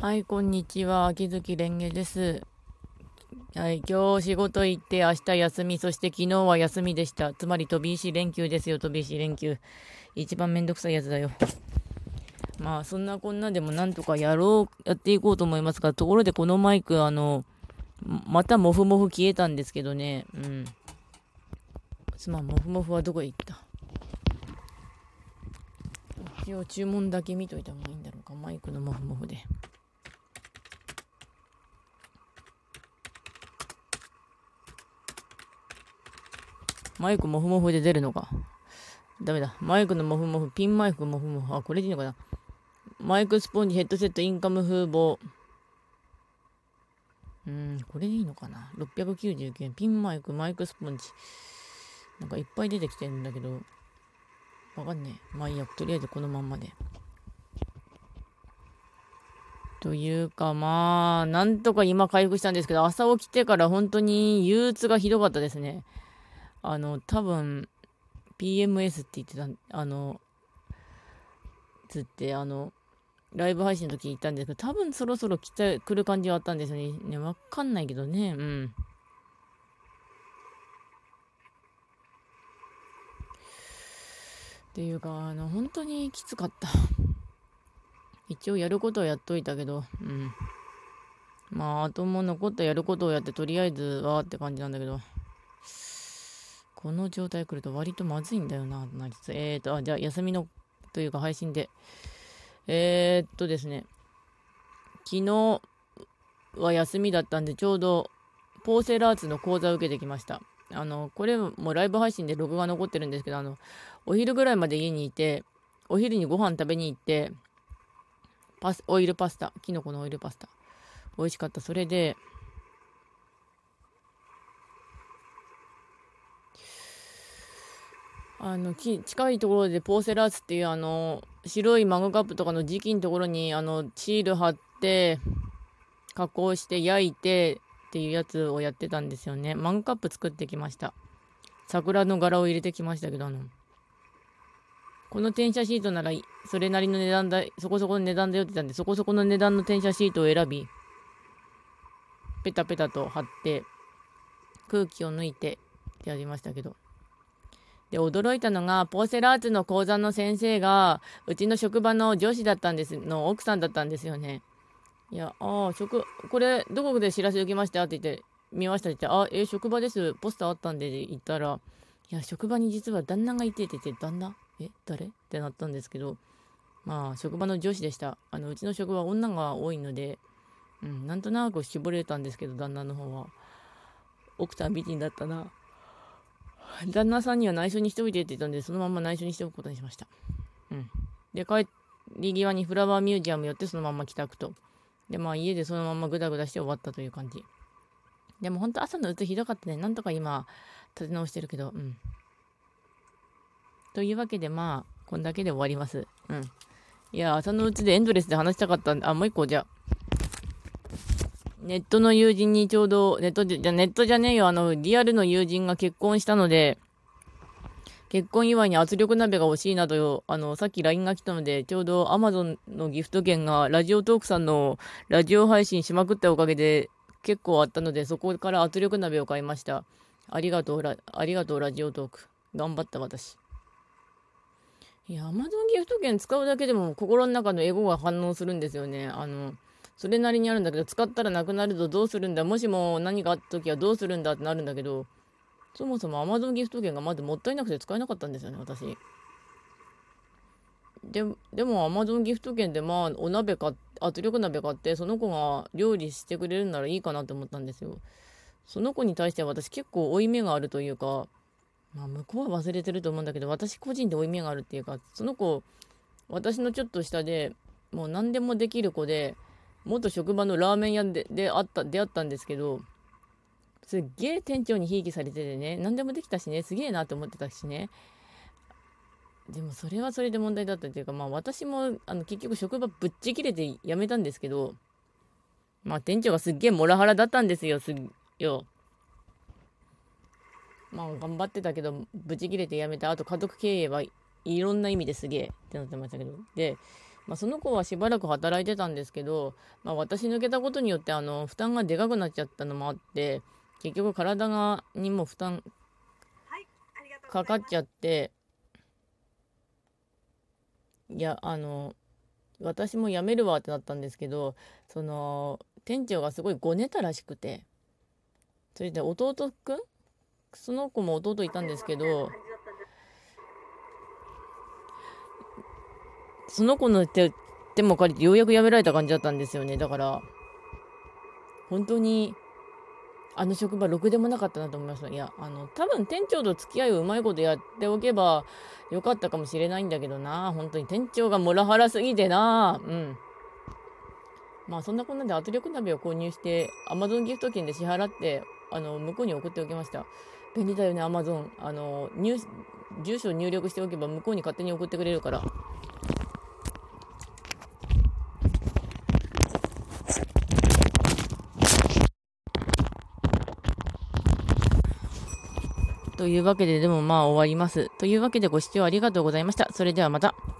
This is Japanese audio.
はい、こんにちは。秋月蓮華です。はい、今日仕事行って明日休み、そして昨日は休みでした。つまり飛び石連休ですよ、飛び石連休。一番めんどくさいやつだよ。まあ、そんなこんなでもなんとかやろう、やっていこうと思いますが、ところでこのマイク、あの、またモフモフ消えたんですけどね、うん。すまん、モフモフはどこへ行った？一応注文だけ見といた方がいいんだろうか、マイクのモフモフで。マイクモフモフで出るのか。ダメだ。マイクのモフモフ、ピンマイクモフモフ。あ、これでいいのかな。マイクスポンジ、ヘッドセット、インカム風防。うん、これでいいのかな。699円。ピンマイク、マイクスポンジ。なんかいっぱい出てきてるんだけど、わかんねえ。まあいいや。とりあえずこのまんまで。というかまあ、なんとか今回復したんですけど、朝起きてから本当に憂鬱がひどかったですね。あの、多分、PMS って言ってた、あの、つって、あの、ライブ配信の時に言ったんですけど、多分そろそろ来て来る感じはあったんですよね。ね、わかんないけどね、うん。っていうか、あの、本当にきつかった。一応やることはやっといたけど、うん。まあ、あとも残ったやることをやって、とりあえずはって感じなんだけど。この状態来ると割とまずいんだよな、なりつ。えーと、あ、じゃあ休みの、というか配信で。えー、っとですね、昨日は休みだったんで、ちょうどポーセラーツの講座を受けてきました。あの、これもライブ配信で録画残ってるんですけど、あの、お昼ぐらいまで家にいて、お昼にご飯食べに行って、パス、オイルパスタ、キノコのオイルパスタ。美味しかった。それで、あの近いところでポーセラースっていうあの白いマグカップとかの時期のところにあのシール貼って加工して焼いてっていうやつをやってたんですよね。マグカップ作ってきました。桜の柄を入れてきましたけどあのこの転写シートならそれなりの値段だそこそこの値段だよって言ったんでそこそこの値段の転写シートを選びペタペタと貼って空気を抜いてってやりましたけど。で、驚いたのが、ポーセラーツの講座の先生が、うちの職場の女子だったんです、の奥さんだったんですよね。いや、ああ、職、これ、どこで知らせ受けましたって言って、見ましたって言って、あ、え職場です。ポスターあったんで、言ったら、いや、職場に実は旦那がいてって言って、旦那？え、誰？ってなったんですけど、まあ、職場の上司でした。あの、うちの職場女が多いので、うん、なんとなく絞れたんですけど、旦那の方は。奥さん美人だったな。旦那さんには内緒にしておいてって言ったんで、そのまま内緒にしておくことにしました。うん。で、帰り際にフラワーミュージアム寄ってそのまま帰宅と。で、まあ家でそのままグダグダして終わったという感じ。でも本当朝のうつひどかったね。なんとか今、立て直してるけど、うん。というわけでまあ、こんだけで終わります。うん。いや、朝のうちでエンドレスで話したかったんで、あ、もう一個じゃあ。ネットの友人にちょうど、ネットじゃ、ネットじゃねえよ、あの、リアルの友人が結婚したので、結婚祝いに圧力鍋が欲しいなど、あの、さっき LINE が来たので、ちょうど Amazon のギフト券がラジオトークさんのラジオ配信しまくったおかげで結構あったので、そこから圧力鍋を買いました。ありがとう、ラありがとう、ラジオトーク。頑張った私。いや、Amazon ギフト券使うだけでも心の中のエゴが反応するんですよね。あの、それなりにあるんだけど、使ったらなくなるとどうするんだ？もしも何かあった時はどうするんだってなるんだけど、そもそも Amazon ギフト券がまずもったいなくて使えなかったんですよね、私。ででも Amazon ギフト券でまあお鍋買圧力鍋買ってその子が料理してくれるならいいかなって思ったんですよ。その子に対しては私結構負い目があるというか、まあ向こうは忘れてると思うんだけど私個人で負い目があるっていうかその子私のちょっと下でもう何でもできる子で元職場のラーメン屋でであった出会ったんですけどすっげえ店長にひいきされててね何でもできたしねすげえなって思ってたしね。でもそれはそれで問題だったっていうかまあ私もあの結局職場ぶっちぎれて辞めたんですけどまあ店長がすっげえモラハラだったんですよすっよ。まあ頑張ってたけどぶち切れて辞めたあと家族経営はいろんな意味ですげえってなってましたけど。でまあ、その子はしばらく働いてたんですけど、まあ、私抜けたことによってあの負担がでかくなっちゃったのもあって結局体がにも負担かかっちゃっていやあの私も辞めるわってなったんですけどその店長がすごいごねたらしくてそれで弟くん？その子も弟いたんですけどその子の手手も借りてようやく辞められた感じだったんですよね。だから本当にあの職場ろくでもなかったなと思いました。いやあの多分店長と付き合いをうまいことやっておけばよかったかもしれないんだけどな。本当に店長がモラハラすぎてな。うん。まあそんなこんなで圧力鍋を購入して Amazon ギフト券で支払ってあの向こうに送っておきました。便利だよね Amazon あの入住所を入力しておけば向こうに勝手に送ってくれるから。というわけで、でもまあ終わります。というわけでご視聴ありがとうございました。それではまた。